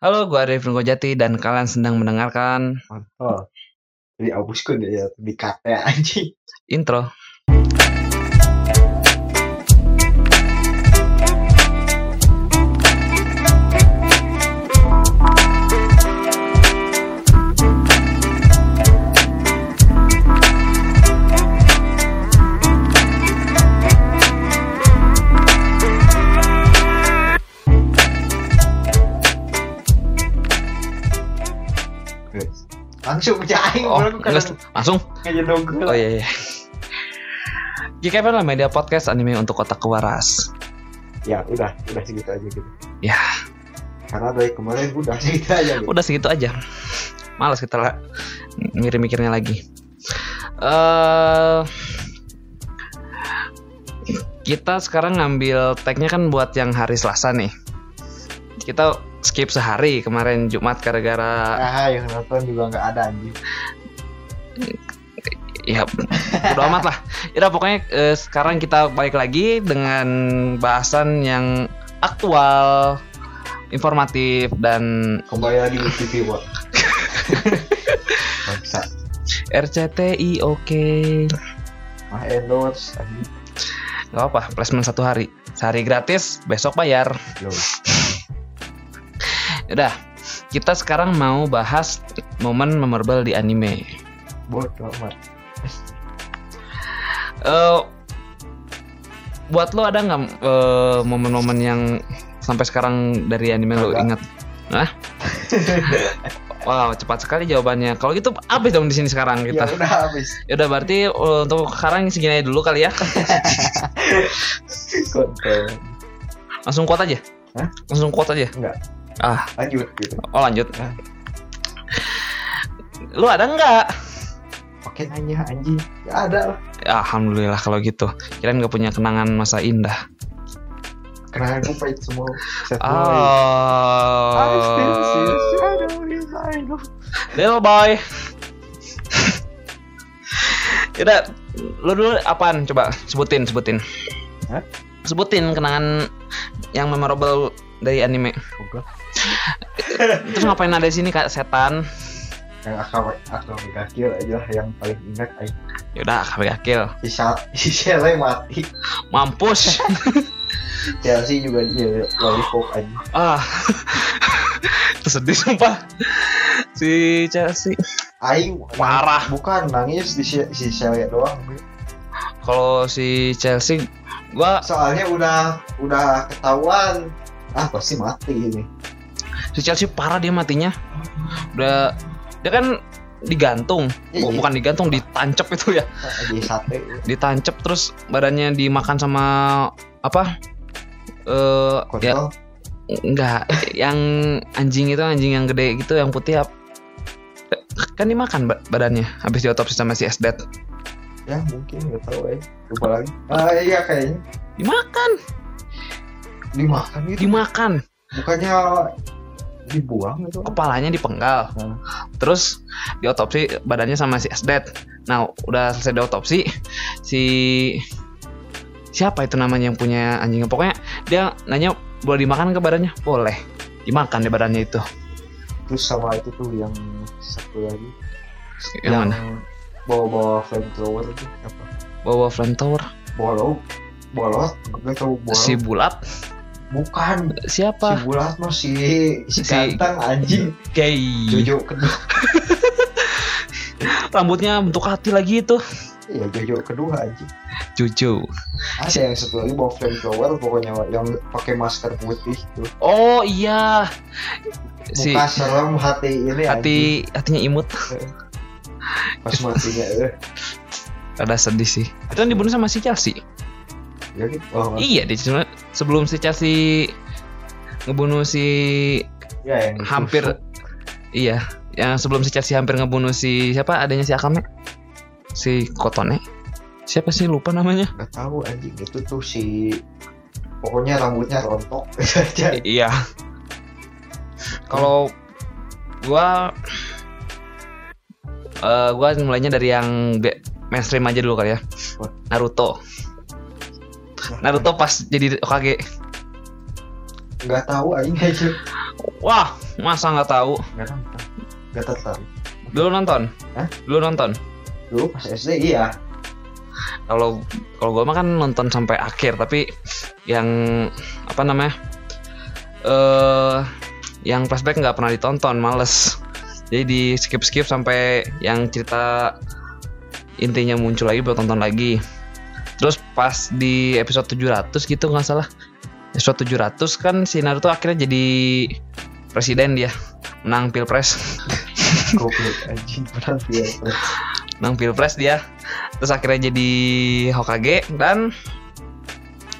Halo, gue Arif Nurgojati dan kalian sedang mendengarkan Mantap. Jadi abuskeun ya di kate anjing. intro. Langsung aja aing Oh, kan langsung. ngejedog Oh iya iya. GKPN lah media podcast anime untuk otak waras. Ya, udah, udah segitu aja gitu. Ya. Karena dari kemarin udah segitu aja gitu. Udah segitu aja. Males kita lah mikir-mikirnya lagi. Eh kita sekarang ngambil tagnya kan buat yang hari Selasa nih. Kita skip sehari kemarin Jumat gara-gara Ah, yang nonton juga nggak ada anjing. ya udah amat lah. Ya pokoknya eh, sekarang kita balik lagi dengan bahasan yang aktual, informatif dan Kembali lagi di TV, Pak. RCTI oke. Mah endorse anjing. Gak apa, placement satu hari. Sehari gratis, besok bayar. Loh. Udah, kita sekarang mau bahas momen memorable di anime. Bodoh amat. Eh, buat lo ada nggak eh, momen-momen yang sampai sekarang dari anime lo Kagak. ingat? Hah? wow, cepat sekali jawabannya. Kalau gitu habis dong di sini sekarang Ya kita. udah habis. Ya udah berarti eh, untuk sekarang segini aja dulu kali ya. Langsung kuat aja. Hah? Langsung kuat aja. Enggak. Ah, Lanjut gitu. oh lanjut. Lu ada nggak? Oke nanya anjing. Ya ada lah. Ya, Alhamdulillah kalau gitu. Kirain nggak punya kenangan masa indah. Kenangan gue pahit semua. Set Oh. I still see a shadow in my room. Little boy. Yaudah, lu dulu apaan? Coba sebutin, sebutin. Hah? Sebutin kenangan yang memorable dari anime. Goblok. Terus ngapain ada di sini kak setan? Yang akal akal megakil aja lah yang paling ingat aing. Yaudah, kaki kill. Si Sa- si Shelley mati. Mampus. Chelsea juga dia lollipop aja. ah. Tersedih sumpah. Si Chelsea. Aing Parah. Bukan nangis di si, si Shelley doang. Kalau si Chelsea, gua Soalnya udah udah ketahuan. Ah pasti mati ini. Si Chelsea parah dia matinya. Udah dia kan digantung. Iya, Oh, bukan digantung, ditancap itu ya. Di sate. ditancap terus badannya dimakan sama apa eh ya Kontol. enggak yang anjing itu anjing yang gede gitu yang putih kan dimakan ba- badannya habis diotopsi sama si Esdet Ya mungkin nggak tahu eh. Lupa lagi. Ah iya kayaknya dimakan dimakan gitu. dimakan Bukannya dibuang gitu. kepalanya dipenggal. Hmm. terus diotopsi badannya sama si Esdet nah udah selesai diotopsi si siapa itu namanya yang punya anjingnya pokoknya dia nanya boleh dimakan ke badannya? Boleh. Dimakan di badannya itu. Terus sama itu tuh yang satu lagi. Yang, mana? bawa-bawa flamethrower itu apa? bawa flamethrower? Bolot, bolot, tahu bolot. si bulat Bukan si siapa bulat mah si si Si- kantang anjing. gay Jojo kedua. rambutnya bentuk hati lagi itu Iya Jojo kedua anjing. Jojo Ada yang satu lagi bawa flamethrower pokoknya yang pakai masker putih tuh. oh iya si Muka serem hati ini hati hatinya imut. Pas matinya eh. ada sedih sih itu kan dibunuh sama si Chelsea Gitu. Oh, iya di sebelum si Chelsea ngebunuh si ya yang hampir iya yang sebelum si Chelsea hampir ngebunuh si siapa? Adanya si Akame si Kotone siapa sih? Lupa namanya. Nggak tahu anjing. Itu tuh si pokoknya rambutnya rontok. Iya. Kalau gua eh gua mulainya dari yang mainstream aja dulu kali ya? Naruto Naruto pas jadi Hokage nggak tahu aing aja Wah, masa nggak tahu? Nggak nonton. Nggak tertarik. Dulu nonton? Hah? Dulu nonton. Dulu pas SD iya. Kalau kalau gue mah kan nonton sampai akhir, tapi yang apa namanya? Eh, yang flashback nggak pernah ditonton, males. Jadi di skip skip sampai yang cerita intinya muncul lagi buat tonton lagi. Terus pas di episode 700 gitu nggak salah. Episode 700 kan si Naruto akhirnya jadi presiden dia. Menang pilpres. Menang pilpres dia terus akhirnya jadi Hokage dan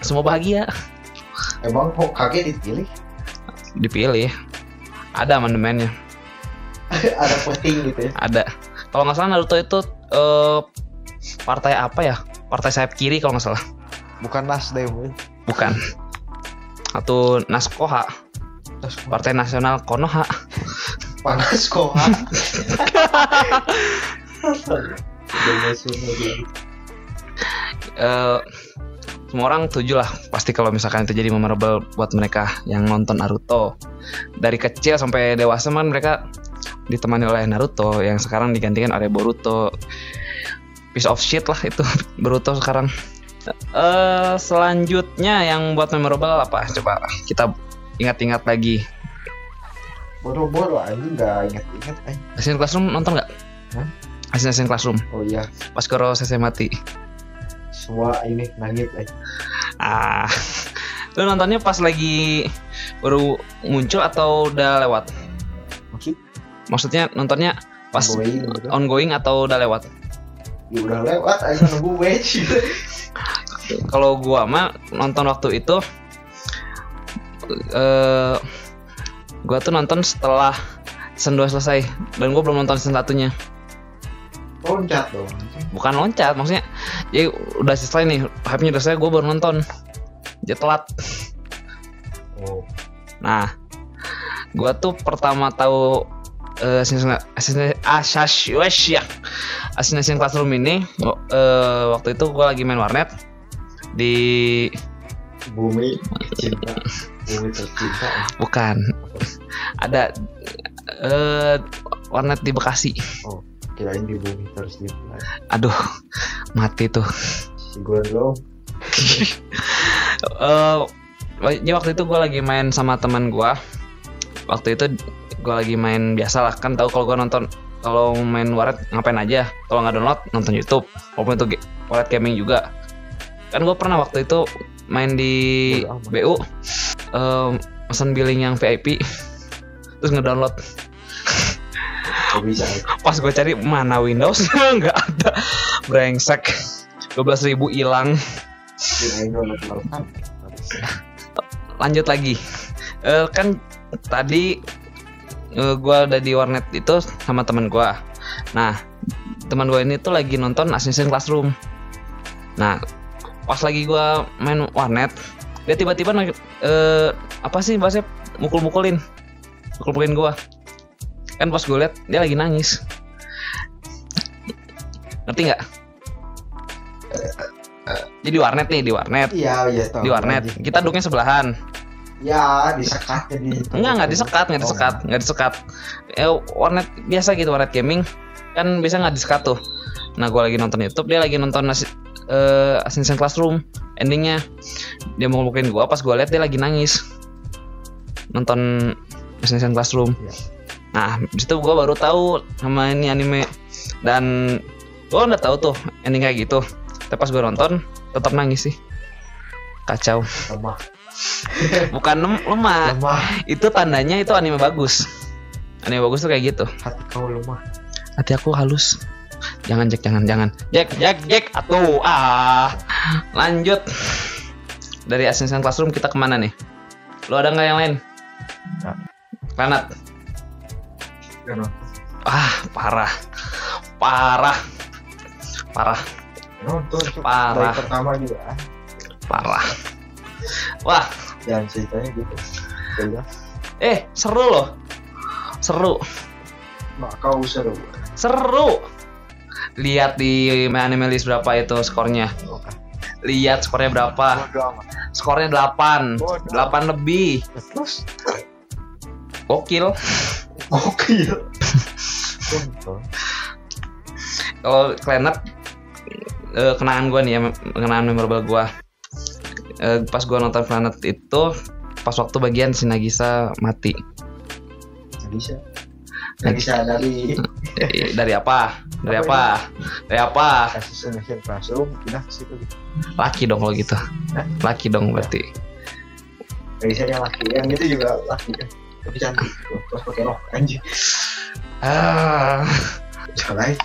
semua bahagia Emang kok kaget dipilih? dipilih ada amandemennya Ada voting gitu ya. ada kalau nggak salah Naruto itu eh, partai apa ya partai sayap kiri kalau nggak salah. Bukan Nasdem. bukan. Atau Naskoha. Terus Partai Nasional Konoha. Panas semua dia. Eh, semua orang setuju lah pasti kalau misalkan itu jadi memorable buat mereka yang nonton Naruto. Dari kecil sampai dewasa kan mereka ditemani oleh Naruto yang sekarang digantikan oleh Boruto piece of shit lah itu Boruto sekarang eh selanjutnya yang buat memorable apa coba kita ingat-ingat lagi Boro-boro anjing nggak inget-inget eh. Asian Classroom nonton nggak? Hah? Asian Asian Classroom Oh iya, pas Koro Sensei mati semua ini nangis eh. ah lu nontonnya pas lagi baru muncul atau udah lewat Maksud maksudnya nontonnya pas going gitu. ongoing atau udah lewat Ya udah lewat aja nunggu match gitu. kalau gua mah nonton waktu itu eh gua tuh nonton setelah season 2 selesai dan gua belum nonton season satunya Loncat dong. bukan loncat maksudnya ya udah selesai nih hype nya udah selesai gua baru nonton dia telat Oh. nah gua tuh pertama tahu eh Asashiwasya Assassination Classroom ini eh, waktu itu gua lagi main warnet di Bumi cinta. Bumi tercinta. bukan ada eh warnet di Bekasi Kirain di bumi tercinta. aduh mati tuh Gondrong. eh ya waktu itu gue lagi main sama teman gue waktu itu gue lagi main biasa lah kan tahu kalau gue nonton kalau main warnet ngapain aja? Kalau nggak download nonton YouTube. Walaupun itu warnet gaming juga. Kan gue pernah waktu itu main di amat. BU eh pesan billing yang VIP terus ngedownload. Bisa. eh. pas gue cari mana Windows? Nggak ada. Brengsek. 12.000 ribu hilang. Lanjut lagi. Eh, kan tadi eh, gua udah di warnet itu sama teman gua. Nah teman gua ini tuh lagi nonton Assassin's Classroom. Nah pas lagi gua main warnet dia tiba-tiba eh, apa sih bahasa mukul-mukulin. Mukul-mukulin gua. Kan pas gue liat dia lagi nangis. Ngerti nggak? Jadi di warnet nih di warnet. Iya, iya tahu. di warnet. Kita duduknya sebelahan Ya, disekat jadi. Enggak, enggak disekat, enggak Oh. disekat, enggak disekat. Eh, warnet biasa gitu, warnet gaming kan bisa nggak disekat tuh. Nah, gue lagi nonton YouTube, dia lagi nonton nasi, eh Assassin's Classroom endingnya. Dia mau ngomongin gue, pas gue lihat dia lagi nangis nonton Assassin's Classroom. Iya. Nah, di situ gue baru tahu sama ini anime dan gue udah tahu tuh ending kayak gitu. Tapi pas gue nonton, tetap nangis sih. Kacau. lemah. Bukan lem- lemah, Lemah. itu tandanya itu anime bagus. Anime bagus tuh kayak gitu. Hati kau lemah. hati aku halus. Jangan Jack jangan jangan. Jack Jack Jack. Atuh ah. Lanjut. Dari Assassin's Classroom kita ke mana nih? Lo ada nggak yang lain? Kenapa? ah parah. Parah. Parah. Parah. Dari pertama juga. ah. parah wah. Jangan ceritanya gitu. Jelas. eh seru loh. Seru. Mak kau seru. seru. Lihat di anime list berapa itu skornya. Lihat skornya berapa. Skornya 8 Bodoh. 8 lebih. Terus? Gokil. Gokil. kalau Planet eh, kenangan gue nih ya kenangan memorable gue Eh, pas gue nonton Planet itu pas waktu bagian si Nagisa mati. Nggak bisa dari Eh, dari apa dari apa dari apa kasus Indonesian Classroom pindah ke situ gitu. laki dong kalau gitu laki dong berarti Nggak bisa yang laki. Yang itu juga laki kan. Tapi cantik. Terus pakai rok anjing. ah Colai.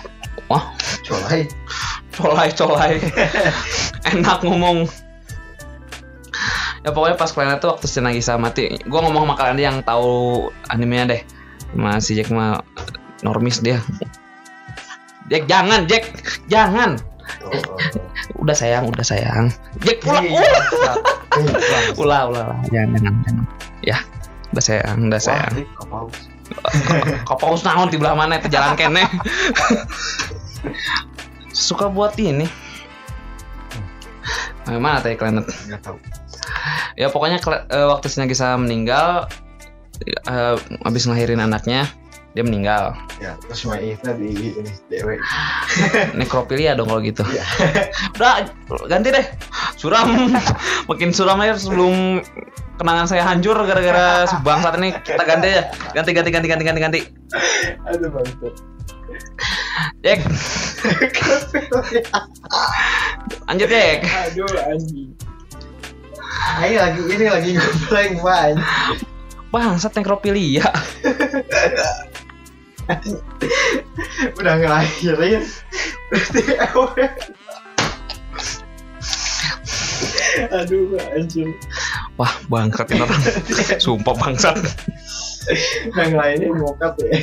Wah. Colai. colai colai enak ngomong ya pokoknya pas Planet tuh waktu si Nagisa mati gue ngomong sama kalian yang tahu animenya deh. Masih Jack mah normis dia. Jack jangan Jack! Jangan! Oh, oh, udah sayang udah sayang. Jack ulah Iya, ulah! ulah. Ulah ulah. jangan jangan jangan. Ya udah sayang udah sayang. kau paus. Naon di belah mana itu jalan kene? Suka buat ini. Nah, mana tadi Planet Nggak tahu. Ya pokoknya eh, waktu si Nagisa meninggal eh, habis ngelahirin anaknya dia meninggal. Ya, terus Maifnya di ini dewe. nekrofilia dong kalau gitu. Iya. udah ganti deh. Suram. Makin suram aja sebelum kenangan saya hancur gara-gara si bangsat ini. Kita ganti aja. Ganti ganti ganti ganti ganti ganti. Aduh bangsat. Jack. Lanjut Jack. Aduh anjing. Ayo lagi ini lagi ngeblank man. bangsat nekrofilia Udah ngelahirin. Berarti. Aduh anjing. wah bangsat ini orang sumpah bangsat Udah ngelahirin bokap ya.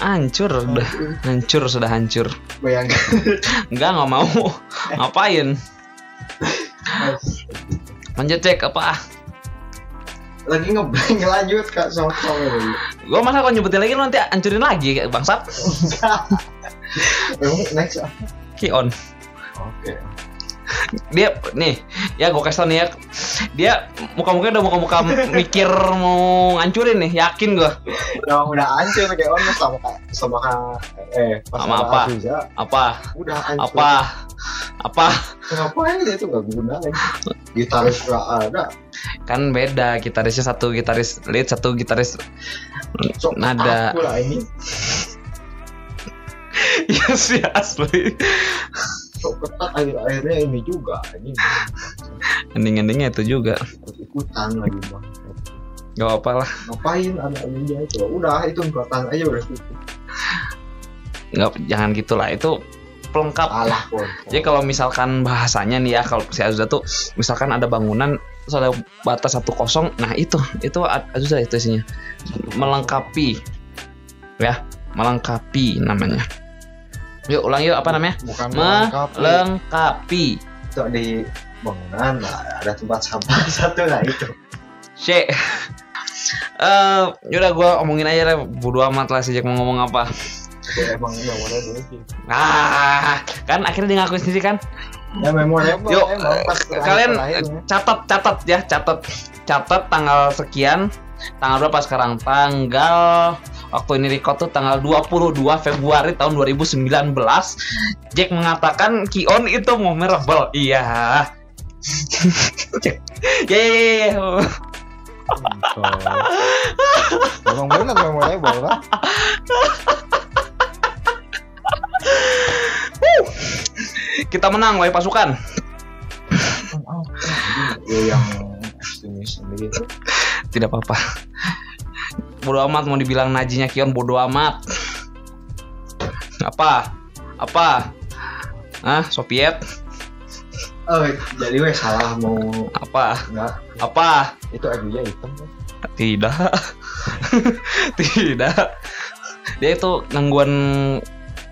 Hancur udah hancur sudah hancur Bayangkan. enggak nggak mau ngapain lanjut Jack apa Lagi ngeblank lanjut kak sama sama Gua masa kalau nyebutin lagi nanti hancurin lagi kayak bangsat. Next? Kion. Oke. Dia nih, ya gua kasih tau nih ya. Dia muka-mukanya udah muka-muka mikir mau ngancurin nih, yakin gua. Udah udah hancur kayak orang sama sama eh Sama apa? Apa? udah hancur. Apa? Apa? Ngapain dia tuh gak guna. Gitaris gak ada. Kan beda gitarisnya satu gitaris lead, satu gitaris Sok Nada. Aku lah ini. Iya sih asli. Sok ketat akhir-akhirnya ini juga ini Ending-endingnya itu juga. ikut-ikutan lagi bang. Gak apa lah. Ngapain ada aja itu? Udah itu ikutan aja udah cukup. Nggak, jangan gitulah. Itu pelengkap. Alah pun. Jadi kalau misalkan bahasanya nih ya kalau si Azusa tuh misalkan ada bangunan terus ada batas satu kosong, nah itu itu A- Azusa itu isinya melengkapi ya melengkapi namanya. Yuk ulang yuk apa namanya? bukan melengkapi. Melengkapi. Itu di bangunan nah, ada tempat sampah satu lah itu. Shit. Eh, yaudah gue omongin aja deh, bodo amat lah si Jack mau ngomong apa. Emang memorable sih. Ah, kan akhirnya dia ngakuin sendiri kan. Ya Yuk, emang pas eh, kalian terakhir-terakhirnya. catat catat ya catat catat tanggal sekian tanggal berapa sekarang tanggal waktu ini record tuh tanggal 22 Februari tahun 2019 Jack mengatakan Kion itu memorable iya ya ya ya, ya Emang benar memorable kan? kita menang wahai pasukan Ya yang ekstremis sendiri. Tidak apa-apa bodo amat mau dibilang najinya Kion bodo amat apa apa ah Soviet Oh, jadi weh salah mau apa enggak apa itu ajunya hitam? Tidak. Tidak. Dia itu gangguan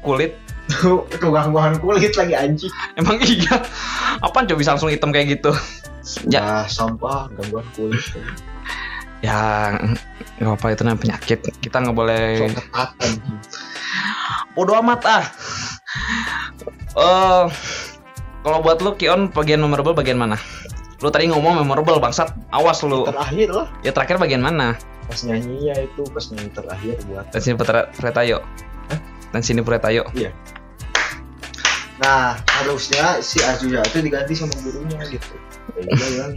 kulit. Tuh, bahan kulit lagi anjing. Emang iya. Apaan coba bisa langsung hitam kayak gitu? Ya. Ya, sampah gangguan kulit. Ya, nggak apa itu namanya penyakit. Kita nggak boleh. Bodoh amat ah. Eh, kalau buat lu Kion bagian memorable bagian mana? Lu tadi ngomong memorable bangsat. Awas lu. Terakhir lah. Ya terakhir bagian mana? pas nyanyinya itu pas nyanyi terakhir buat dan sini Pretayo dan sini Pretayo nah harusnya si Azuya itu diganti sama gurunya gitu gitu bilang.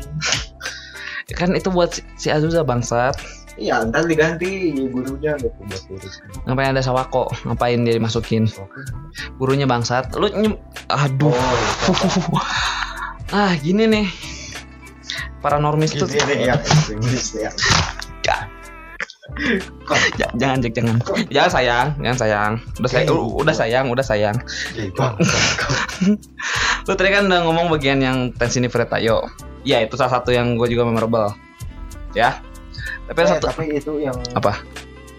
Kan itu buat si, Azusa bangsat. Iya ntar diganti gurunya gitu buat guru. Ngapain ada Sawako? Ngapain dia dimasukin? Gurunya bangsat. Lu nyem aduh. Oh ah gini nih. Paranormis tuh gini nih yang ekstremis ya. Ja- jangan Jack jangan. Jangan sayang jangan sayang. Udah sayang udah sayang udah sayang. Lu tadi kan udah ngomong bagian yang Tensini Pretayo ya itu salah satu yang gue juga memorable. Ya. Tapi Eh, satu tapi itu yang Apa?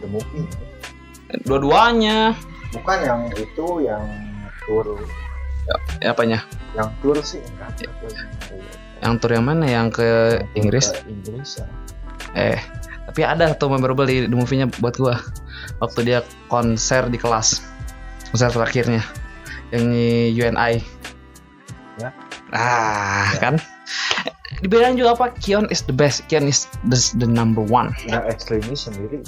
the movie. Dua-duanya. Bukan yang itu yang tour. Ya apanya? Yang tour sih. Enggak yang tour yang mana? Yang ke Inggris? Ke Inggris ya. eh tapi ada satu memorable di, di movie-nya buat gua. Waktu dia konser di kelas. Konser terakhirnya. Yang di UNI Ya. ah Ya. kan dibilang juga apa Kion is the best Kion is the, the number one. Yang ekstremis sendiri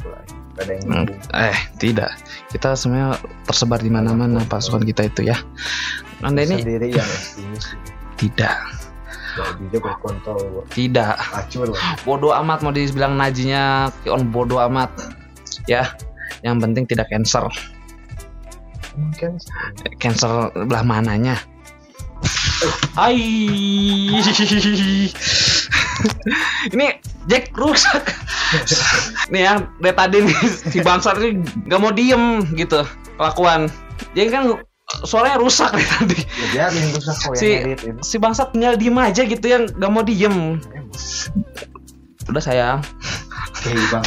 Gak ada yang Hmm. eh tidak. Kita semuanya tersebar di mana-mana pasukan kita itu ya. Anda ini sendiri yang ekstremis tidak. Tidak. Acur bodoh amat mau dibilang najinya Kion bodoh amat. Ya yang penting tidak cancer. Mungkin cancer belah mananya Hai. Ini Jack rusak. Nih ya dari tadi nih si bangsat ini nggak mau diem gitu kelakuan. Jadi kan suaranya rusak dari tadi. Ya biarin rusak kok Si- yang si bangsat tinggal diem aja gitu ya nggak mau diem. Udah sayang oke bang.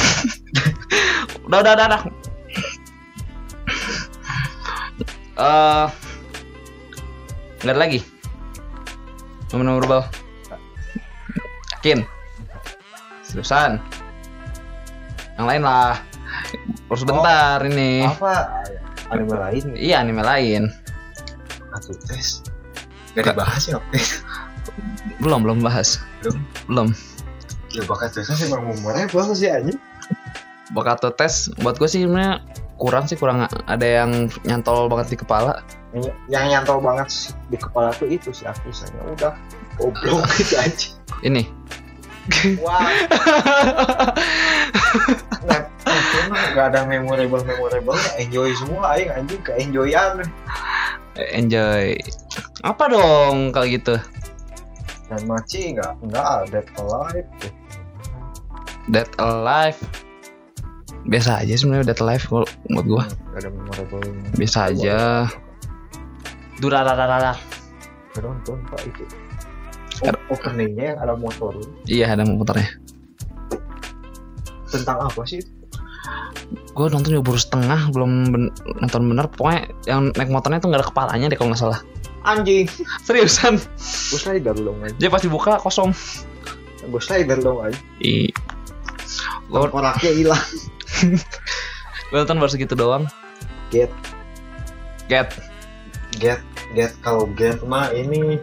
Udah udah udah, udah. Eh, nggak ada lagi nomor nomor bawah yakin seriusan? Yang lain lah. Harus bentar ini. apa? Anime lain gitu iya anime lain. Atau tes. Gak dibahas ya belum belum bahas. Belum? belum. Ya bakat tesnya sih emang memorable sih aja Bakato tes buat gue sih sebenarnya kurang sih kurang. Ada yang nyantol banget di kepala yang, nyantol banget sih di kepala tuh itu sih akisahnya udah goblok gitu aja. Ini. Wah. Nah, itu mah gak ada memorable memorable enjoy semua aing anjing ke enjoyan enjoy. Apa dong kalau gitu? Dan maci nggak nggak ada alive. Dead Alive. Biasa aja sebenarnya Dead Alive kalau buat gua. Gak ada memorable biasa aja Durararara Gak nonton pak itu. Oh, openingnya yang ada motor iya ada motornya tentang apa sih gue nonton juga baru setengah belum ben- nonton bener. Pokoknya yang naik motornya tuh nggak ada kepalanya deh kalau nggak salah. Anjing. Seriusan? Gue slider dong aja dia pasti buka kosong. Gue slider dong aja Ih. gue koraknya hilang. Gue nonton baru segitu doang. Get. Get. Get get kalau get mah ini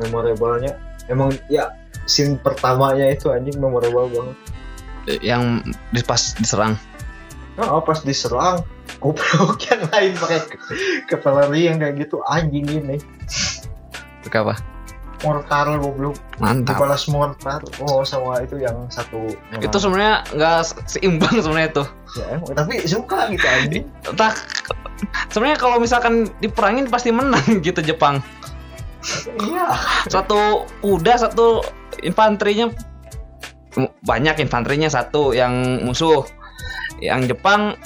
memorablenya. Emang ya scene pertamanya itu anjing memorable banget. Yang di pas diserang. Nah pas diserang. Goblok yang lain pakai kavaleri yang kayak gitu. Anjing ini. Itu apa mortar goblok. Mantap. Dibalas mortar oh sama itu yang satu itu sebenarnya nggak seimbang sebenarnya itu. Ya, emang, tapi suka gitu anjing. Entah sebenarnya kalau misalkan diperangin pasti menang gitu Jepang. Iya. Satu kuda satu infanterinya. Banyak infanterinya satu yang musuh. Yang Jepang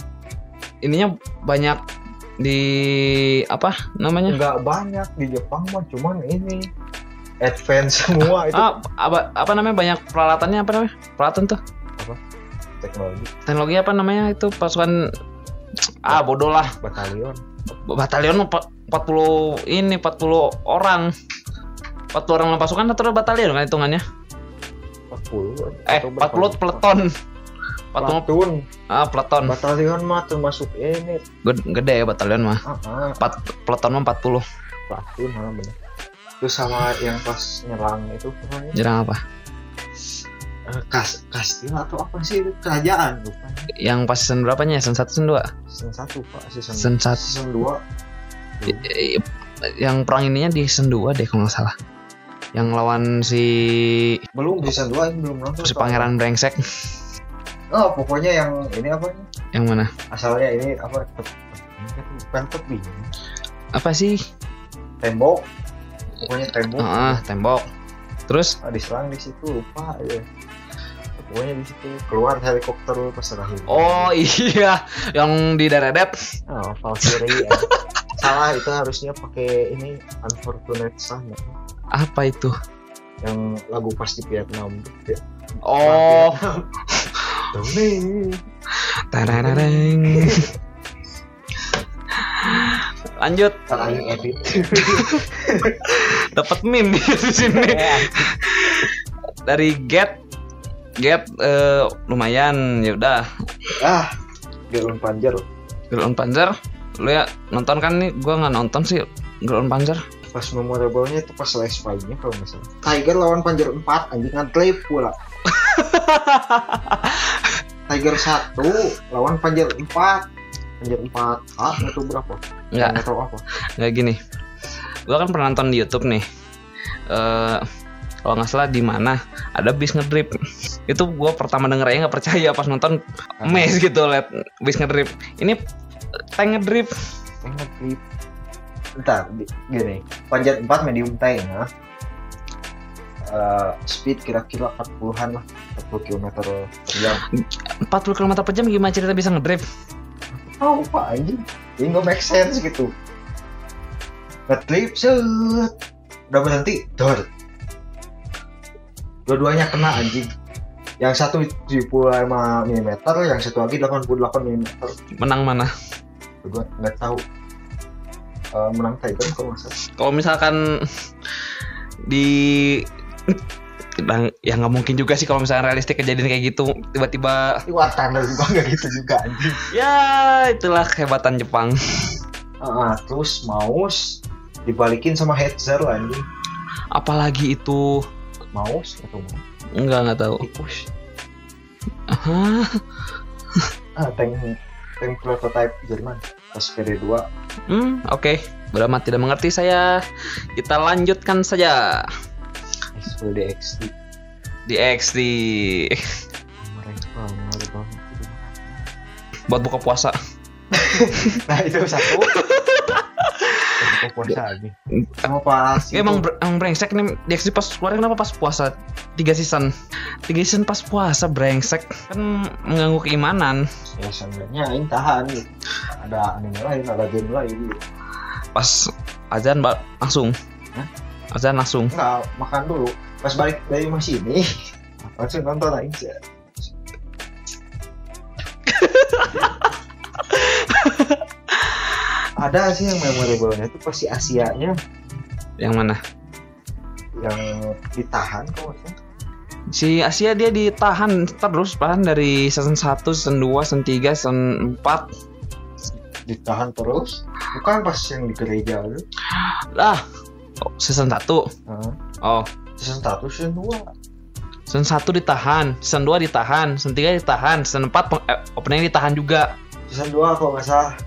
ininya banyak di apa namanya? Nggak banyak di Jepang mah cuman ini advance semua itu. Ah, apa apa namanya banyak peralatannya apa namanya? Peralatan tuh? Teknologi. Teknologi apa namanya itu? Pasukan ah bodoh lah. Batalion. Batalion mah empat- 40 ini 40 orang. 40 orang pasukan atau batalion kan hitungannya? 40 eh atau berapa? 40 peleton. 40 Platoon. Ah peleton. Batalion mah termasuk ini. Gede- gede ya batalion mah. Ah, ah, Empat peleton mah 40 platoon malah bener terus sama yang pas nyerang itu pokoknya Jerang apa? Eh, kas kastil atau apa sih itu? Kerajaan bukan yang pas season berapanya? Season 1 season 2 season satu pak. Season season 1 season dua. Yang perang ininya di season 2 deh kalau nggak salah. Yang lawan si belum season dua ini belum nonton. si pangeran brengsek. Oh pokoknya yang ini apa nih? Yang mana? Asalnya ini apa? Bukan tebing apa sih? Tembok pokoknya tembok. Ah tembok. Terus? Ah, diserang di situ lupa ya. Pokoknya di situ keluar helikopter pas oh iya. Yang di Daredet oh, Valkyrie ya. salah itu harusnya pakai ini unfortunate son ya. apa itu? Yang lagu pas di Vietnam. Ya, oh. Tararareng. Lanjut. Terakhir edit dapat meme di sini. Dari Get. Get eh, lumayan ya udah. Ah Girl Panjer Girl on Panzer lu ya nonton kan nih? Gua nggak nonton sih Girl on Panzer pas memorable-nya itu pas last fight-nya kalau nggak salah. Tiger lawan Panjer 4 anjing ngetlip pula. Tiger 1 lawan Panjer 4 Panjer 4 ah itu berapa. Nggak. Nggak tahu apa. Nggak gini gua kan pernah nonton di YouTube nih. Eh kalau nggak salah di mana ada bis ngedrip. Itu gua pertama denger aja nggak percaya pas nonton mes gitu liat bis ngedrip. Ini tank ngedrip. Ngetlip Bentar, di- gini. Panjer 4 medium tank ya. Eh, speed kira-kira 40-an lah 40 km per jam 40 km per jam gimana cerita bisa ngedrip? Tahu pak anjing. Ini nggak make sense gitu ngetlip set udah berhenti dor. Dua-duanya kena anjing. Yang satu 75 mm yang satu lagi 88 mm. Menang mana? Kedua nggak tahu. Eh, menang Tiger kalau nggak salah. Kalau misalkan di Nah, ya nggak mungkin juga sih kalau misalnya realistik kejadian kayak gitu tiba-tiba Tapi Watana juga nggak gitu juga anjing. Ya itulah kehebatan Jepang. Ah, terus mouse dibalikin sama headset anjing. Apalagi itu? Mouse atau mouse? Nggak tahu. Push. Hah? ah tank tank prototype Jerman. Pas PD2 hmm oke. Berama tidak mengerti saya. Kita lanjutkan saja. SPD XT di XD mereka ngeri banget itu. buat buka puasa. Nah itu satu Buka puasa lagi sama pas Ya, emang bre- emang brengsek nih. Di XD pas keluar kenapa pas puasa? Tiga season. Tiga season pas puasa brengsek. Kan mengganggu keimanan. Ya seenggaknya aing tahan. Gitu. ada anime lain ada game lain. Pas azan ba- langsung. Hah? azan langsung. Enggak makan dulu. Pas balik dari masih ini langsung nonton aing ada sih yang memorable-nya? Itu pasti Asianya. Yang mana? Yang ditahan kok maksudnya. si Asia dia ditahan terus bahkan dari season 1, season 2, season 3, season 4 ditahan terus? Bukan pas yang di gereja itu? Lah oh, season 1 Heeh. oh. Season satu season dua? Season 1 ditahan season 2 ditahan season 3 ditahan season 4 peng- eh, opening ditahan juga. Season dua kalau nggak salah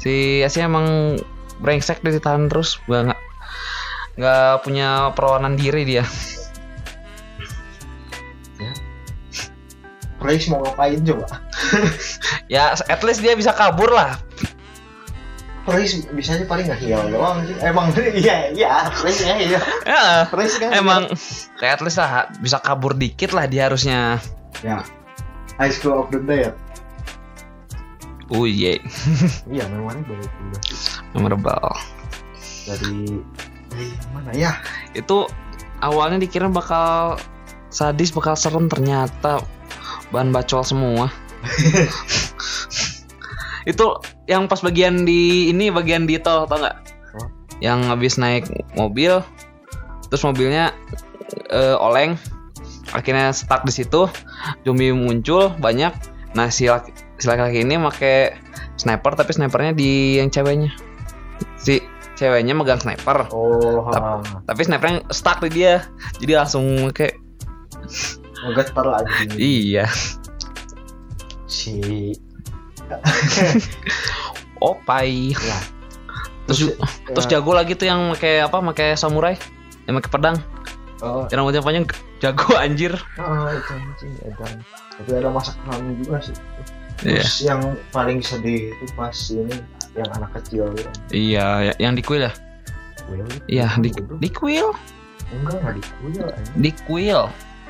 si Asia emang brengsek dia ditahan terus gua nggak punya perlawanan diri dia. Praise mau ngapain coba? Ya at least dia bisa kabur lah. Praise bisanya paling nggak heal doang sih. Emang iya iya Praise ya iya. Ya Praise kan emang kayak at least lah bisa kabur dikit lah dia harusnya. Ya. High School of the Dead oh iya. Iya memangnya boleh juga. Memorable. Dari dari mana ya? Itu awalnya dikira bakal sadis bakal serem ternyata bahan bacol semua. Itu yang pas bagian di ini bagian di tol tau nggak? Oh. yang habis naik mobil terus mobilnya eh, oleng. Akhirnya stuck di situ zombie muncul banyak. Nah si laki, si laki-laki ini pakai sniper tapi snipernya di yang ceweknya si ceweknya megang sniper oh Tap- tapi snipernya stuck di dia jadi langsung kayak ngegetar anjing Iya. si Opai. ya Terus ju- terus jago lagi tuh yang pakai apa? Pakai samurai. Yang pakai pedang. oh, Yang rambutnya panjang jago anjir. oh, itu anjing edan tapi ada masa kelam juga sih Iya. terus yang paling sedih itu pas ini yang anak kecil. Iya, ya- yang di kuil ya? Will, Iya, di di kuil. enggak nggak di kuil anjing. Di kuil.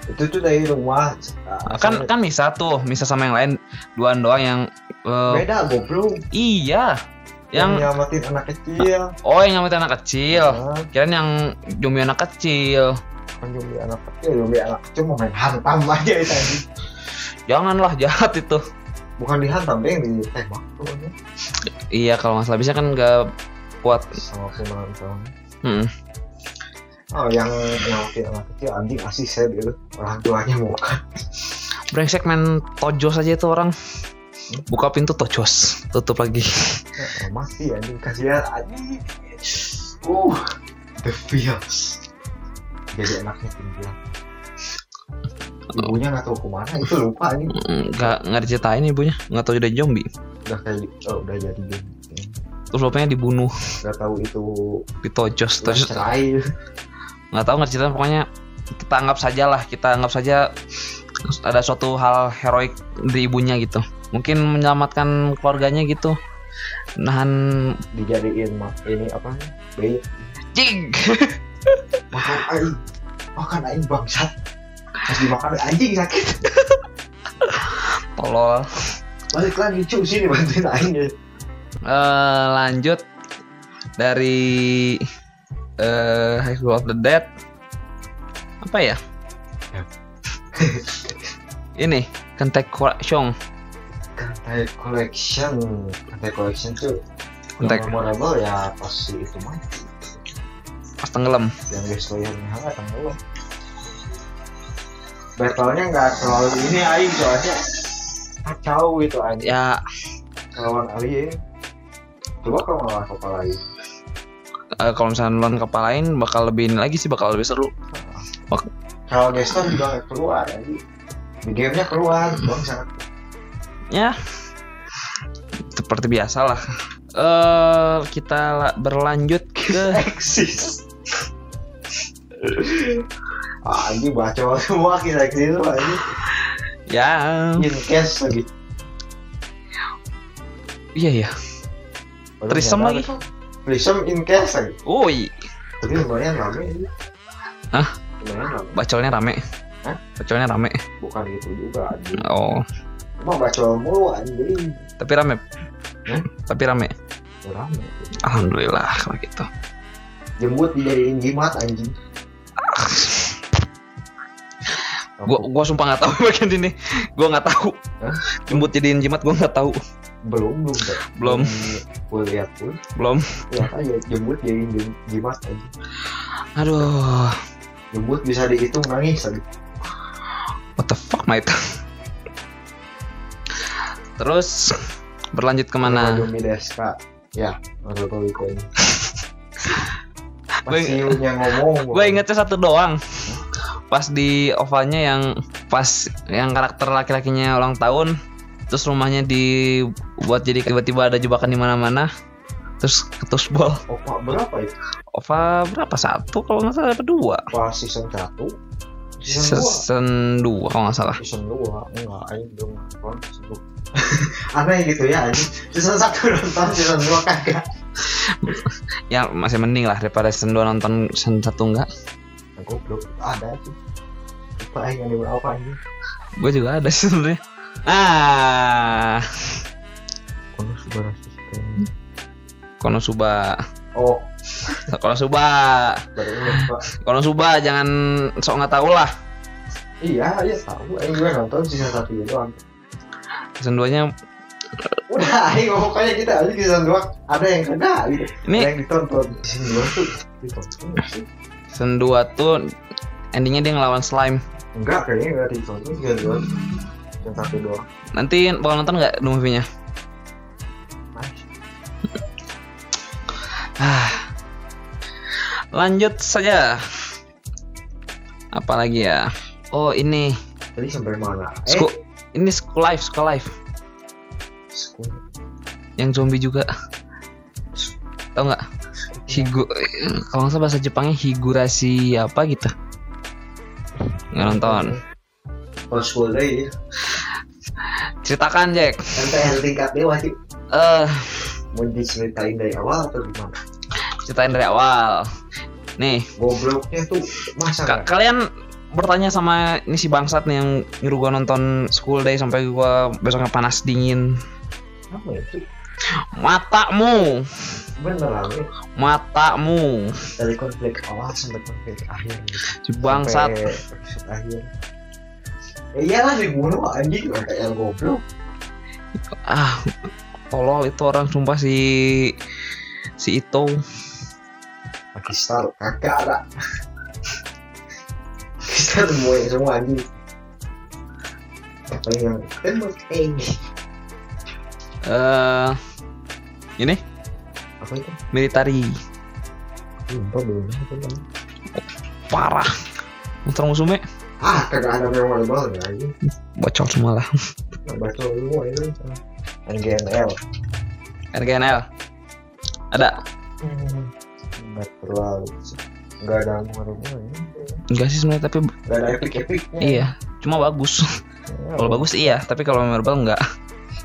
itu tuh dari rumah ah, Kan kan bisa tuh, bisa sama yang lain duaan doang yang eh, beda goblok iya. yang Yang nyamatin anak kecil oh yang ngambil anak kecil. Ah, Kirain yang zombie anak kecil. kan zombie anak kecil zombie anak kecil mau main hantam aja itu. Janganlah jahat itu. Bukan dihantam deh yang ditembak tuh anjing. Iya kalau masalah bisa kan nggak kuat. sama penonton Hmm. oh yang nyamatin anak kecil anjing asih saya gitu. Orang tuanya mau kan Brengsek main tojos aja itu orang. Buka pintu tojos, tutup lagi. Eh, mati anjing kasihan anjing uh the feels jadi anaknya tinggal ibunya nggak tahu ke mana itu lupa anjing Nggak nggak diceritain ibunya, nggak tahu udah zombie. udah kayak oh, udah jadi game Terus bapaknya dibunuh. Nggak tahu itu di tojos. Tojos cerai. Nggak tahu nggak cerita pokoknya kita anggap saja lah kita anggap saja ada suatu hal heroik dari ibunya gitu. Mungkin menyelamatkan keluarganya gitu. Nahan dijadiin ini apa? Bayi cing makan aing. Makan aing bangsat pas dimakan anjing sakit. Tolol. Balik lagi cu sini bantuin aing ya. Eh, lanjut. Dari eh High School of the Dead. Apa ya? Ya. ini Kentai Collection. Kantai collection. Kantai collection tuh yang memorable ya pasti itu mati pas tenggelam. Yang destroyernya hangat tenggelam battlenya nggak terlalu ini aing soalnya kacau gitu aja ya. Lawan alien coba kalau ngelawan kepala lain eh, kalau misalnya lawan kapal lain bakal lebih ini lagi sih bakal lebih seru. Kalau gestor juga keluar aja di gamenya keluar bang sangat ya. Seperti biasa lah eh kita la- berlanjut ke eksis ah ini baca semua kita gitu aja ya in case lagi iya ya Trisem lagi. Trisem in case lagi Woi, tapi lumayan rame ini Hah? lumayan rame bacolnya rame. Hah? Bacolnya rame. bukan gitu juga anjing Oh, cuma bacol mulu anjing tapi rame. Hah? Tapi rame. Ya, rame Alhamdulillah kalau gitu. jembut dijadiin jimat anjing Gua gua sumpah nggak tahu bagian ini. Gua nggak tahu. Hah? Jembut jadiin jimat gua nggak tahu. belum belum. Belum. gue lihat tuh Belum. lihat aja jembut jadiin jim- jimat anjing Aduh, jembut bisa dihitung nangis tadi what the fuck mate. Terus berlanjut ke mana? Deska ya itu ini Gue- Pas Siunya ngomong Gue ingetnya satu doang. Pas di ovalnya yang pas yang karakter laki-lakinya ulang tahun, terus rumahnya dibuat jadi tiba-tiba ada jebakan di mana-mana. Terus ketus bol. Opa berapa itu? Ova berapa satu kalau nggak salah apa dua? Season 1 Season 2 Season dua kalau nggak salah. Season 2 Enggak, aing belum nonton season 2 Aneh gitu ya anjing Season 1 nonton, season 2 kagak Ya masih mending lah daripada season 2 nonton season 1 enggak. Goblok ada sih Lupa aing anime apa anjing Gue juga ada sih sebenarnya. Ah, Konosuba System Konosuba. Oh, Konosuba. baru ingat pak Konosuba jangan sok nggak tahu lah. Iya, iya tahu. Aing juga nonton season 1 itu. Season 2 nya Udah, ngomong kayak kita aja season 2 ada yang kena gitu. ini Ada yang ditonton. Season 2 tuh ditonton sih? Season 2 tuh endingnya dia ngelawan slime. Enggak, kayaknya enggak ditonton season 2. Yang satu doang. Nanti bakal nonton nggak the movie-nya? Ah. Lanjut saja. Apalagi ya? Oh ini tadi sampai mana eh School, ini school life, school life. school Yang zombie juga. Tahu nggak? Higu, kalau nggak salah bahasa Jepangnya higurasi apa gitu. Nggak nonton. school day ya Ceritakan Jack. tingkat dewa sih Eh, mau diceritain dari awal atau gimana ceritain dari awal. Nih, gobloknya tuh masa ka- kalian bertanya sama ini si bangsat nih yang nyuruh gua nonton School Day sampai gua besoknya panas dingin. apa itu Matamu, beneran ya matamu, dari konflik awal sampai konflik akhir. Gitu. bangsat. Akhir. Ya iyalah dibunuh anjing. Kayak yang goblok. Ah, tolol itu orang sumpah si si itu. Pakistan kakak ada Pakistan semua semua anjing. Apa yang tembak eh Eh, ini apa itu military lupa belum apa namanya. parah. Monster musuhnya. Ah kagak ada memorable ya anjing bocor semua lah. Nggak baca semua itu NGNL RGNL ada. Nggak terlalu sih. nggak ada memorable ya. enggak sih sebenarnya tapi nggak ada epic epicnya. Iya cuma bagus. Kalau bagus iya. Tapi kalau memorable enggak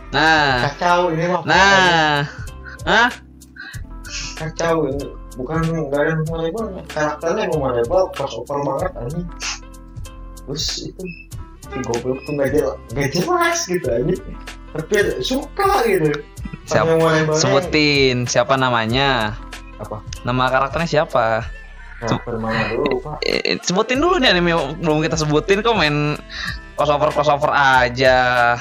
nah. Kacau ini mah. Nah. Hah? Kacau ini bukan nggak ada memorable karakternya memorable crossover banget anjing. Terus itu si goblok tuh nggak jelas nggak jelas gitu anjing. Tapi suka gitu. Siap. Sama memorable-nya sebutin siapa namanya? Apa? nama karakternya siapa? Mana dulu pak. Eh, sebutin dulu nih anime yang belum kita sebutin kok main crossover crossover aja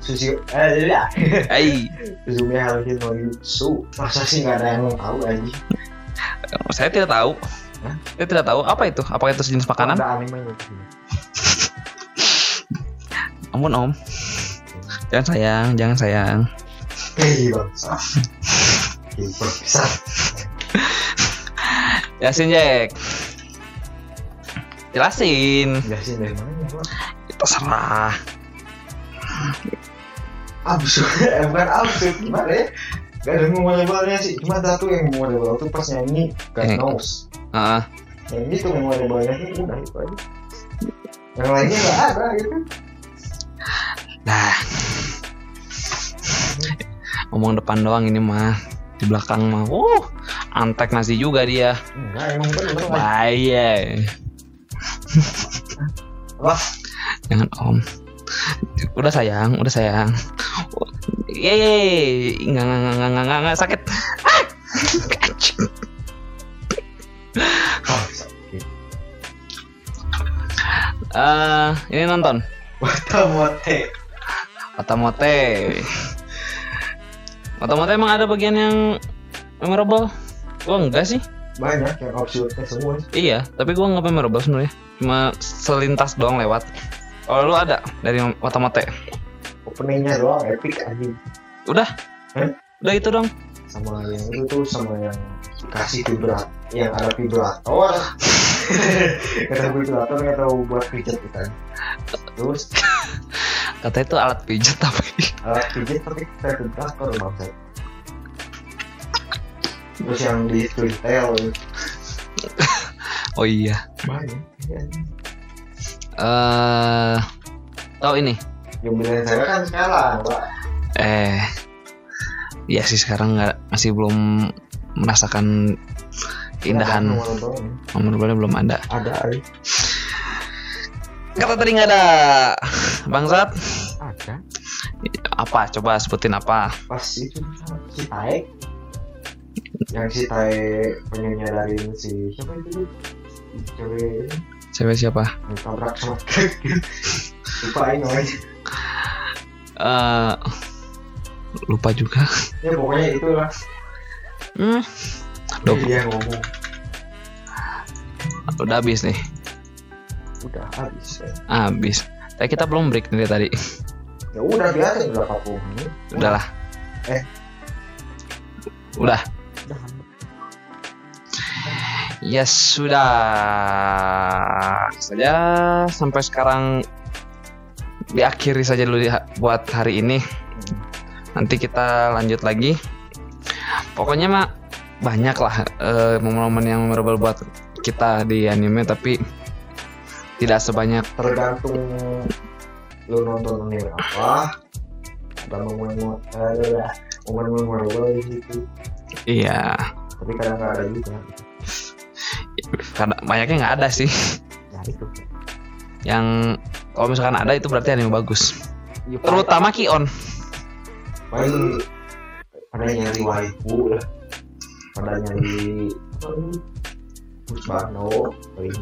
Susi eh ya? Hai. Suzumi Haruhi no Yutsu masa sih nggak ada yang mau tahu anjing saya tidak tahu. Hah? saya tidak tahu. Apa itu? Apakah itu sejenis makanan? Ada animenya ampun om. Jangan sayang jangan sayang. Hei bangsa. Jelasin Jack. Jelasin. Jelasin dari mana pak Terserah absurd. Eh bukan absurd gimana ya? Gak ada memorable-nya sih. Cuma satu yang memorable tuh pas nyanyi God Eh. knows. Heeh. yang itu memorable-nya itu udah itu aja. Yang lainnya gak ada gitu. Nah. Ngomong depan doang ini mah. Di belakang mah. Uh Antek nasi juga dia. Enggak emang bener Bahaya. Jangan om. Udah sayang Udah sayang Yeay Enggak enggak enggak enggak enggak, enggak sakit Ah! Oh, sakit Eh, Ini nonton Watamote Otomote. Otomote emang ada bagian yang memorable? Gua enggak sih. banyak yang absurdnya semua. Iya, tapi gua enggak memorable sebenarnya. Cuma selintas doang lewat. Kalau lu ada dari Otomote? openingnya doang epic anjing Udah. Eh? Udah itu dong. sama yang itu tuh sama yang kasih vibrat yang ada vibrator kata vibrator nggak tahu buat pijat kan terus Katanya itu alat pijat tapi alat pijat tapi kayak vibrator bangsa terus yang di Twitter Oh iya. banyak ya. Eh tahu ini? yang bilang saya kan sekarang pak Eh Iya sih sekarang nggak masih belum merasakan keindahan memorable belum ada. ada. Kata tadi nggak ada. Bangsat. ada Apa? Coba sebutin apa? pas itu si Tae yang si Tae penyanyi dari si siapa itu cewek Cewek siapa? tabrak sama lupa ini Eh lupa juga. ya pokoknya itulah Hmm. Ngomong Udah habis nih. udah habis ya. Habis. Tapi kita belum break nih tadi. ya udah biasa berapa puluh menit Udahlah. Eh. Udah. udah Ya sudah saja sampai sekarang diakhiri saja dulu di- buat hari ini. Nanti kita lanjut lagi. Pokoknya mah banyak lah eh, momen-momen yang memorable buat kita di anime tapi tidak sebanyak. Tergantung lu nonton anime apa. Ada momen ada momen memorable di situ. Iya. Tapi kadang nggak ada juga. Karena banyaknya nggak ada sih. Ya itu. Yang kalau misalkan ada itu berarti anime bagus. Ya, terutama Kion paling pada nyari waifu lah. pada nyari paling juga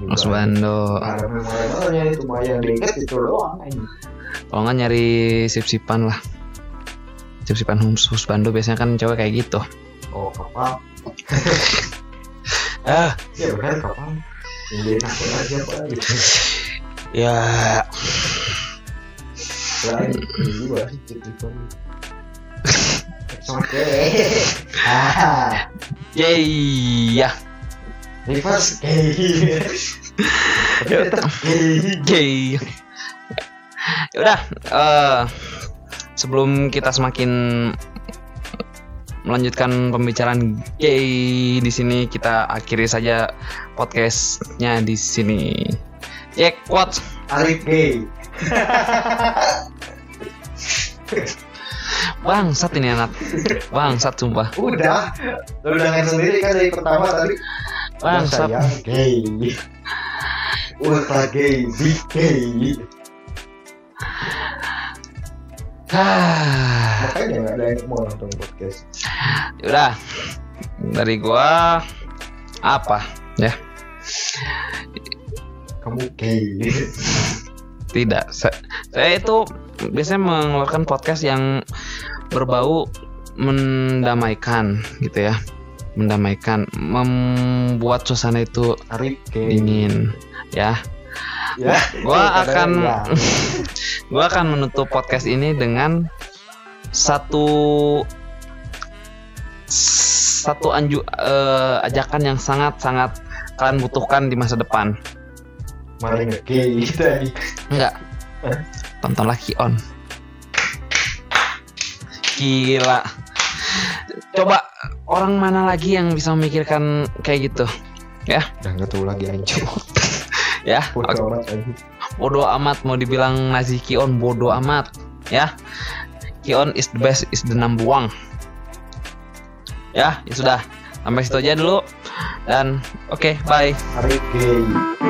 Mas Bando memorable itu mah yang diinget itu doang aja kalau nggak nyari sip-sipan lah. Sip-sipan hus husbando biasanya kan cewek kayak gitu. Oh kapal. Ah. Ya benar kapal. Yang aja apa gitu ya. Selain juga sih itu Oke. Ah, yay ya reverse gay. Ya udah, eh, sebelum kita semakin melanjutkan pembicaraan gay di sini, kita akhiri saja podcastnya di sini. Jack, what? Arif gay. Bangsat ini anak. Bangsat sumpah. Udah. Lu dengan sendiri kan dari pertama tadi. Bangsat. Saya gay. Ultra gay, big gay. Ah, Makanya nggak ada yang mau nonton podcast. ya udah. Dari gua apa? Kamu gay. Tidak. Sa- Saya itu biasanya mengeluarkan podcast yang berbau mendamaikan gitu ya. Mendamaikan, membuat suasana itu Arif dingin ya. Ya. Gua akan Ya. gua akan menutup podcast ini dengan satu satu anju eh, ajakan yang sangat sangat kalian butuhkan di masa depan. Gay tadi. Enggak. Tontonlah Kion. Gila. Coba orang mana lagi yang bisa memikirkan kayak gitu? Udah nggak tahu lagi anjing. Ya, Bodoh amat bodoh amat mau dibilang Nazi Kion bodoh amat, ya. Kion is the best is the number one. Ya, ya sudah. Sampai situ aja dulu. Dan oke, bye. Arif gay.